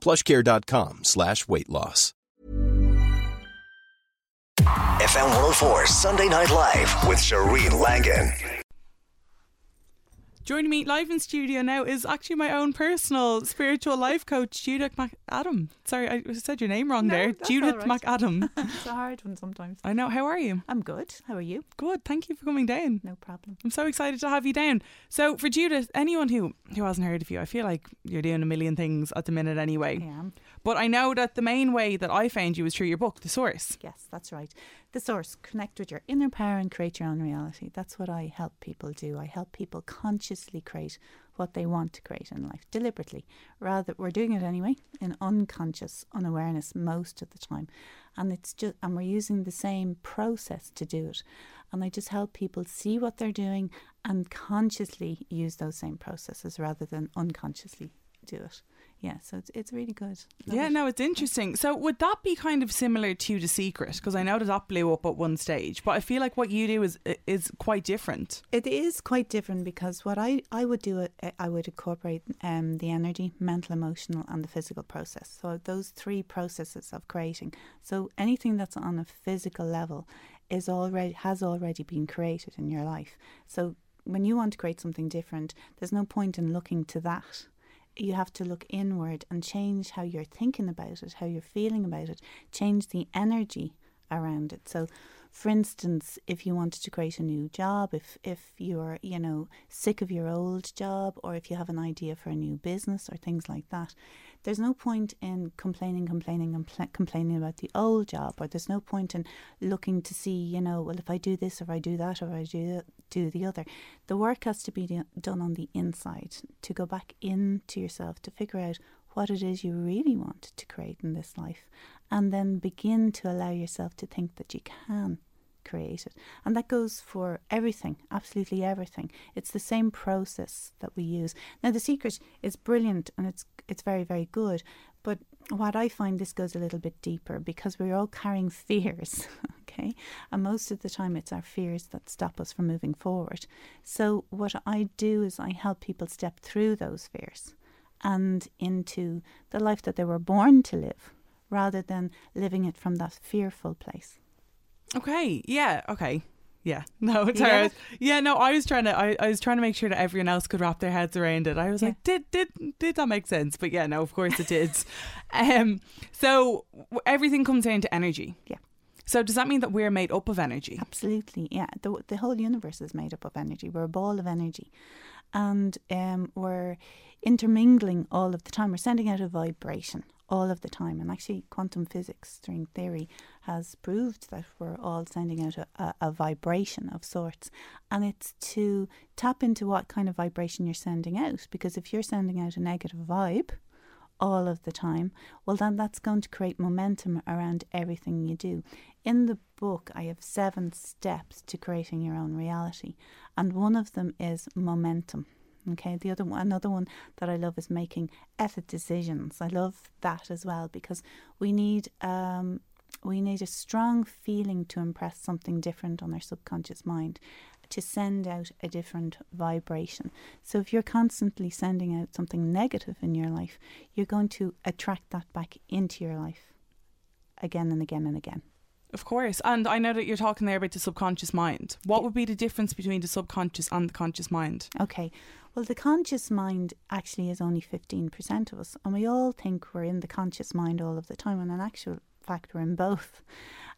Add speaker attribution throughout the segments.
Speaker 1: plushcare.com slash weight loss.
Speaker 2: FM 104 Sunday Night Live with Shireen Langan.
Speaker 3: Joining me live in studio now is actually my own personal spiritual life coach, Judith McAdam. Sorry, I said your name wrong
Speaker 4: No,
Speaker 3: there. Judith
Speaker 4: right.
Speaker 3: McAdam.
Speaker 4: it's a hard one sometimes.
Speaker 3: I know. How are you?
Speaker 4: I'm good. How are you?
Speaker 3: Good. Thank you for coming down.
Speaker 4: No problem.
Speaker 3: I'm so excited to have you down. So, for Judith, anyone who who hasn't heard of you, I feel like you're doing a million things at the minute anyway.
Speaker 4: I am.
Speaker 3: But I know that the main way that I found you was through your book, The Source.
Speaker 4: Yes, that's right. The source, connect with your inner power and create your own reality. That's what I help people do. I help people consciously create what they want to create in life deliberately. Rather, we're doing it anyway in unconscious unawareness most of the time, and it's just and we're using the same process to do it. And I just help people see what they're doing and consciously use those same processes rather than unconsciously do it. Yeah, so it's it's really good. Love
Speaker 3: yeah,
Speaker 4: it.
Speaker 3: no, it's interesting. So, would that be kind of similar to The Secret? Because I know that that blew up at one stage, but I feel like what you do is is quite different.
Speaker 4: It is quite different because what I, I would do, it, I would incorporate um, the energy, mental, emotional, and the physical process. So those three processes of creating. So anything that's on a physical level is already has already been created in your life. So when you want to create something different, there's no point in looking to that. You have to look inward and change how you're thinking about it, how you're feeling about it, change the energy around it. So, for instance, if you wanted to create a new job, if if you're you know sick of your old job, or if you have an idea for a new business or things like that, there's no point in complaining, complaining, and pl- complaining about the old job, or there's no point in looking to see you know well if I do this or I do that or I do do the other. The work has to be do- done on the inside to go back into yourself to figure out what it is you really want to create in this life and then begin to allow yourself to think that you can create it. And that goes for everything, absolutely everything. It's the same process that we use. Now the secret is brilliant and it's it's very, very good. But what I find this goes a little bit deeper because we're all carrying fears, okay? And most of the time it's our fears that stop us from moving forward. So what I do is I help people step through those fears and into the life that they were born to live rather than living it from that fearful place.
Speaker 3: Okay. Yeah. Okay. Yeah. No, it's
Speaker 4: get.
Speaker 3: Yeah. No, I was trying to. I, I was trying to make sure that everyone else could wrap their heads around it. I was
Speaker 4: Yeah.
Speaker 3: like, did did did that make sense? But yeah, no, of course it did. um. So everything comes down to energy.
Speaker 4: Yeah.
Speaker 3: So does that mean that we're made up of energy?
Speaker 4: Absolutely, yeah. The the whole universe is made up of energy. We're a ball of energy, and um, we're intermingling all of the time. We're sending out a vibration all of the time. And actually, quantum physics, string theory, has proved that we're all sending out a, a, a vibration of sorts. And it's to tap into what kind of vibration you're sending out. Because if you're sending out a negative vibe, all of the time, well, then that's going to create momentum around everything you do. In the book, I have seven steps to creating your own reality, and one of them is momentum. Okay, the other one, another one that I love is making ethic decisions. I love that as well because we need um, we need a strong feeling to impress something different on our subconscious mind to send out a different vibration. So if you're constantly sending out something negative in your life, you're going to attract that back into your life again and again and again.
Speaker 3: Of course. And I know that you're talking there about the subconscious mind. What would be the difference between the subconscious and the conscious mind?
Speaker 4: Okay. Well, the conscious mind actually is only 15% of us, and we all think we're in the conscious mind all of the time, when in actual factor in both.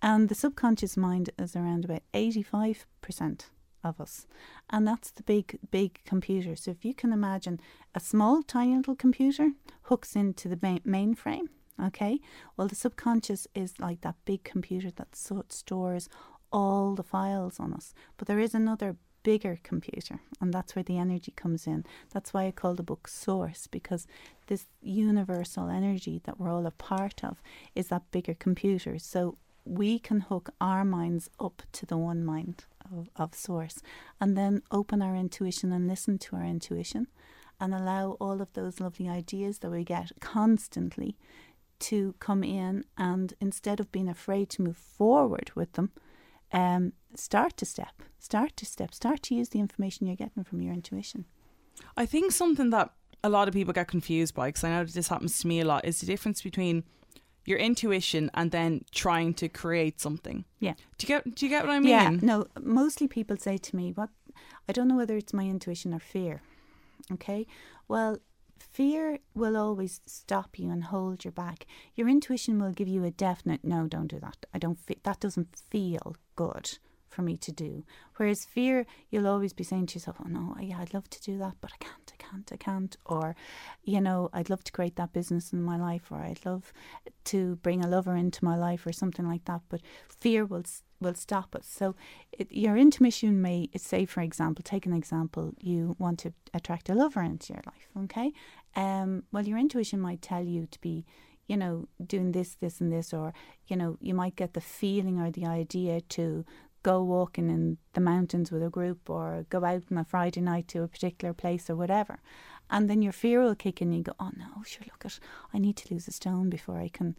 Speaker 4: And the subconscious mind is around about 85% of us. And that's the big, big computer. So if you can imagine a small, tiny little computer hooks into the main mainframe, okay? Well, the subconscious is like that big computer that so stores all the files on us. But there is another bigger computer, and that's where the energy comes in. That's why I call the book Source, because this universal energy that we're all a part of is that bigger computer. So we can hook our minds up to the one mind of, of Source and then open our intuition and listen to our intuition and allow all of those lovely ideas that we get constantly to come in and instead of being afraid to move forward with them, um, start to step, start to step, start to use the information you're getting from your intuition.
Speaker 3: I think something that a lot of people get confused by, because I know this happens to me a lot, is the difference between your intuition and then trying to create something.
Speaker 4: Yeah.
Speaker 3: Do you get do you get what I mean?
Speaker 4: Yeah. No, mostly people say to me, What I don't know whether it's my intuition or fear. Okay. Well, fear will always stop you and hold you back. Your intuition will give you a definite no, don't do that. I don't fe- that doesn't feel good for me to do. Whereas fear, you'll always be saying to yourself, "Oh no, yeah, I'd love to do that, but I can't, I can't, I can't," or, you know, I'd love to create that business in my life, or I'd love to bring a lover into my life, or something like that. But fear will will stop us. So, it, your intuition may say, for example, take an example, you want to attract a lover into your life, okay? Um, well, your intuition might tell you to be you know, doing this, this, and this, or, you know, you might get the feeling or the idea to go walking in the mountains with a group or go out on a Friday night to a particular place or whatever. And then your fear will kick in and you go, oh no, sure, look at, I need to lose a stone before I can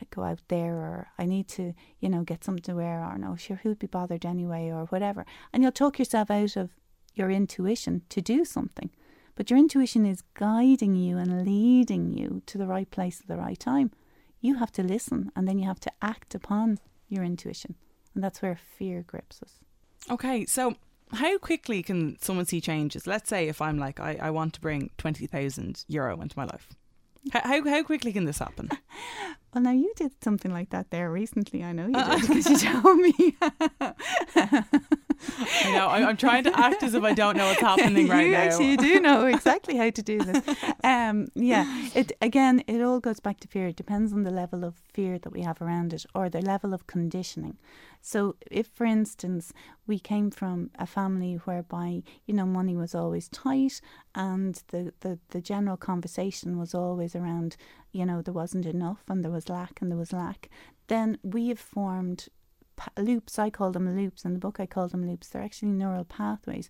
Speaker 4: uh, go out there or I need to, you know, get something to wear or no, sure, who'd be bothered anyway or whatever. And you'll talk yourself out of your intuition to do something. But your intuition is guiding you and leading you to the right place at the right time. You have to listen and then you have to act upon your intuition. And that's where fear grips us.
Speaker 3: Okay, so how quickly can someone see changes? Let's say if I'm like, I, I want to bring 20,000 euro into my life. How, how, how quickly can this happen?
Speaker 4: Well, now you did something like that there recently. I know you uh-uh. did because you told me.
Speaker 3: I know. I'm, I'm, trying to act as if I don't know what's happening right
Speaker 4: you
Speaker 3: now.
Speaker 4: Actually, do know exactly how to do this. Um, yeah. It again. It all goes back to fear. It depends on the level of fear that we have around it, or the level of conditioning. So, if, for instance, we came from a family whereby you know money was always tight, and the the, the general conversation was always around, you know, there wasn't enough, and there was lack, and there was lack, then we have formed loops. I call them loops. In the book, I call them loops. They're actually neural pathways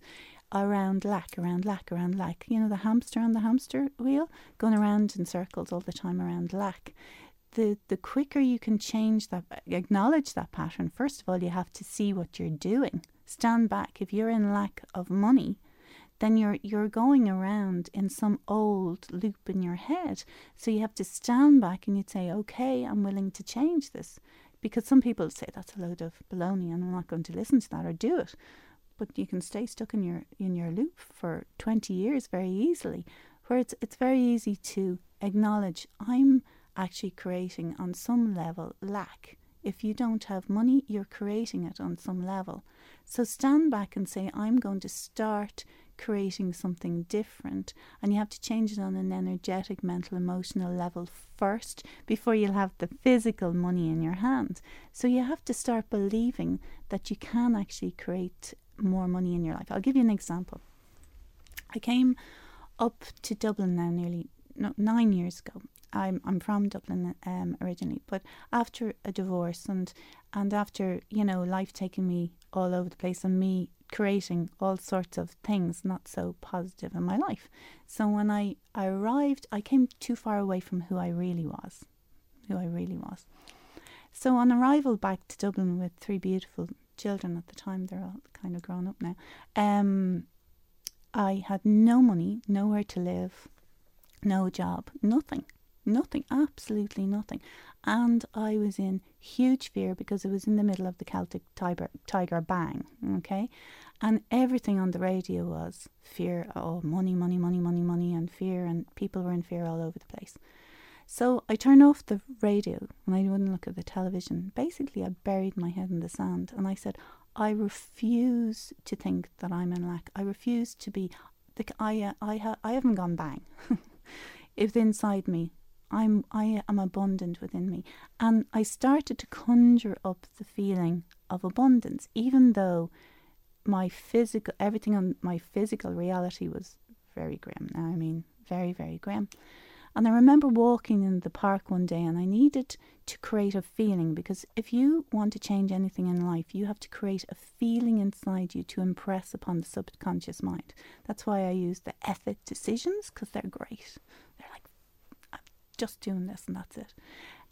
Speaker 4: around lack, around lack, around lack. You know, the hamster on the hamster wheel going around in circles all the time around lack. The, the quicker you can change that, acknowledge that pattern, first of all, you have to see what you're doing. Stand back. If you're in lack of money, then you're you're going around in some old loop in your head. So you have to stand back and you'd say, okay, I'm willing to change this because some people say that's a load of baloney and I'm not going to listen to that or do it. But you can stay stuck in your in your loop for 20 years very easily, where it's it's very easy to acknowledge I'm actually creating on some level lack. If you don't have money, you're creating it on some level. So stand back and say, I'm going to start creating something different. And you have to change it on an energetic, mental, emotional level first before you'll have the physical money in your hand. So you have to start believing that you can actually create more money in your life. I'll give you an example. I came up to Dublin now nearly no, nine years ago. I'm I'm from Dublin um, originally, but after a divorce and and after you know life taking me all over the place and me creating all sorts of things not so positive in my life. So when I, I arrived, I came too far away from who I really was, who I really was. So on arrival back to Dublin with three beautiful children at the time, they're all kind of grown up now. Um, I had no money, nowhere to live, no job, nothing, nothing, absolutely nothing. And I was in huge fear because it was in the middle of the Celtic tiger, tiger bang, okay? And everything on the radio was fear, oh, money, money, money, money, money, and fear, and people were in fear all over the place. So I turned off the radio and I wouldn't look at the television. Basically, I buried my head in the sand and I said, I refuse to think that I'm in lack. I refuse to be. The, I uh, I ha, I haven't gone bang. if inside me, I'm I am abundant within me, and I started to conjure up the feeling of abundance, even though my physical everything on my physical reality was very grim. Now I mean very very grim. And I remember walking in the park one day and I needed to create a feeling because if you want to change anything in life, you have to create a feeling inside you to impress upon the subconscious mind. That's why I use the ethic decisions because they're great. They're like, I'm just doing this and that's it.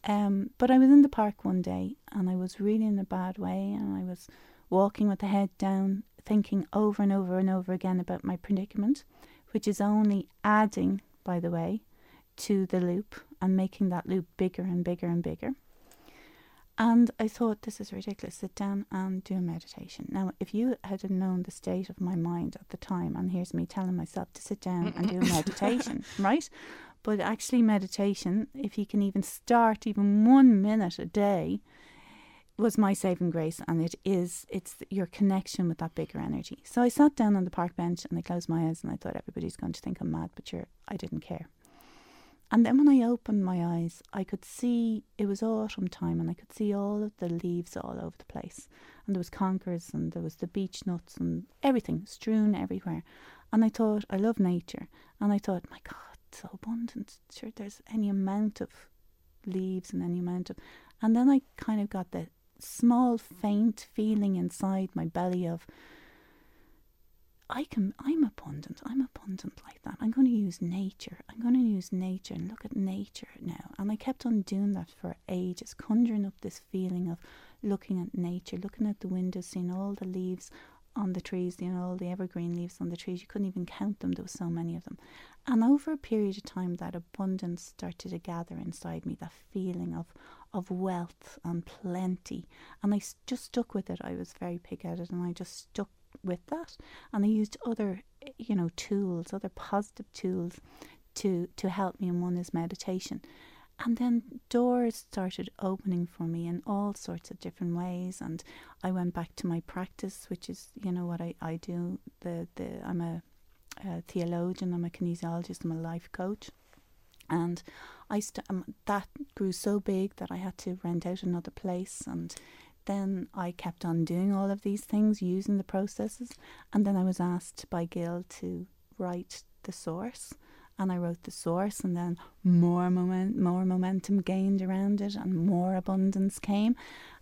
Speaker 4: Um, but I was in the park one day and I was really in a bad way and I was walking with the head down, thinking over and over and over again about my predicament, which is only adding, by the way, to the loop and making that loop bigger and bigger and bigger. And I thought, this is ridiculous. Sit down and do a meditation. Now, if you had known the state of my mind at the time, and here's me telling myself to sit down and do a meditation, right? But actually, meditation, if you can even start even one minute a day, was my saving grace and it is it's your connection with that bigger energy so i sat down on the park bench and i closed my eyes and i thought everybody's going to think i'm mad but i didn't care and then when I opened my eyes, I could see it was autumn time and I could see all of the leaves all over the place. And there was conkers and there was the beech nuts and everything strewn everywhere. And I thought, I love nature. And I thought, my God, so abundant. Sure, there's any amount of leaves and any amount of. And then I kind of got the small, faint feeling inside my belly of, I can I'm abundant. I'm abundant like that. I'm going to use nature. I'm going to use nature and look at nature now. And I kept on doing that for ages, conjuring up this feeling of looking at nature, looking at the windows, seeing all the leaves on the trees, you know, all the evergreen leaves on the trees. You couldn't even count them. There were so many of them. And over a period of time, that abundance started to gather inside me. That feeling of of wealth and plenty. And I just stuck with it. I was very pig-headed, and I just stuck with that and I used other you know tools other positive tools to to help me and one is meditation and then doors started opening for me in all sorts of different ways and I went back to my practice which is you know what I, I do the, the I'm a, a theologian I'm a kinesiologist I'm a life coach and I st- um, that grew so big that I had to rent out another place and then I kept on doing all of these things, using the processes, and then I was asked by Gill to write the source. And I wrote the source, and then more moment, more momentum gained around it, and more abundance came.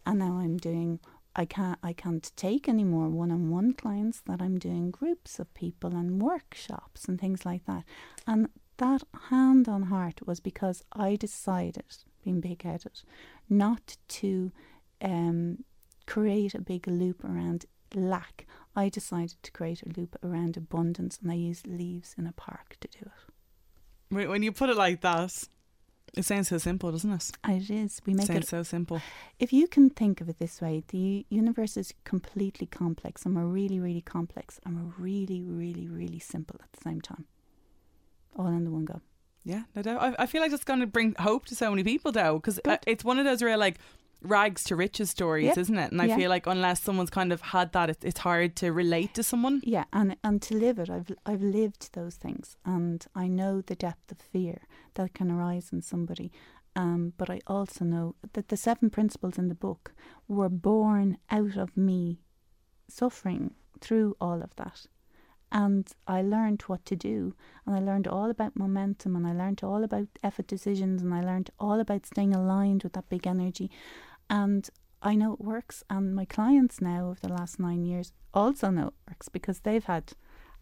Speaker 4: And now I'm doing I can't I can't take any more one-on-one clients that I'm doing groups of people and workshops and things like that. And that hand on heart was because I decided, being big headed, not to um, create a big loop around lack. I decided to create a loop around abundance and I used leaves in a park to do it.
Speaker 3: When you put it like that, it sounds so simple, doesn't it?
Speaker 4: It is. We make
Speaker 3: it sounds
Speaker 4: it
Speaker 3: so simple.
Speaker 4: If you can think of it this way, the universe is completely complex, and we're really, really complex, and we're really, really, really simple at the same time, all in the one go.
Speaker 3: Yeah, no doubt. I, I feel like it's going to bring hope to so many people, though, because uh, it's one of those real like rags to riches stories,
Speaker 4: Yep.
Speaker 3: isn't it? And I
Speaker 4: Yeah.
Speaker 3: feel like unless someone's kind of had that, it's, it's hard to relate to someone.
Speaker 4: Yeah, and and to live it, I've I've lived those things, and I know the depth of fear that can arise in somebody. Um, but I also know that the seven principles in the book were born out of me suffering through all of that. And I learned what to do, and I learned all about momentum, and I learned all about effort decisions, and I learned all about staying aligned with that big energy. And I know it works, and my clients now over the last nine years also know it works because they've had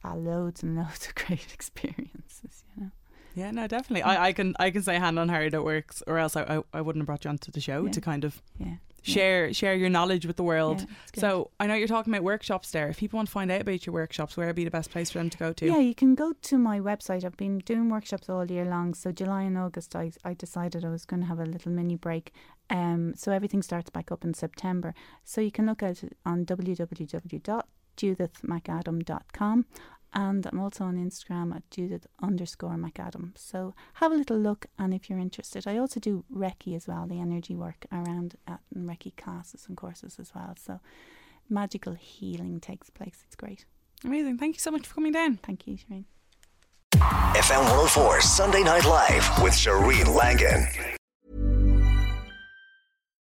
Speaker 4: uh, loads and loads of great experiences, you know.
Speaker 3: Yeah, no, definitely. I, I can I can say hand on heart it works, or else I, I, I wouldn't have brought you onto the show
Speaker 4: Yeah.
Speaker 3: to kind of
Speaker 4: Yeah.
Speaker 3: share share your knowledge with the world.
Speaker 4: Yeah,
Speaker 3: so I know you're talking about workshops there. If people want to find out about your workshops, where would be the best place for them to go to?
Speaker 4: Yeah, you can go to my website. I've been doing workshops all year long. So July and August, I, I decided I was going to have a little mini break. Um, so everything starts back up in September. So you can look at it on www.judithmcadam.com And I'm also on Instagram at Judith underscore McAdam. So have a little look, and if you're interested, I also do Reiki as well, the energy work around at Reiki classes and courses as well. So magical healing takes place. It's great.
Speaker 3: Amazing. Thank you so much for coming down.
Speaker 4: Thank you, Shireen.
Speaker 2: FM 104 Sunday Night Live with Shireen Langan.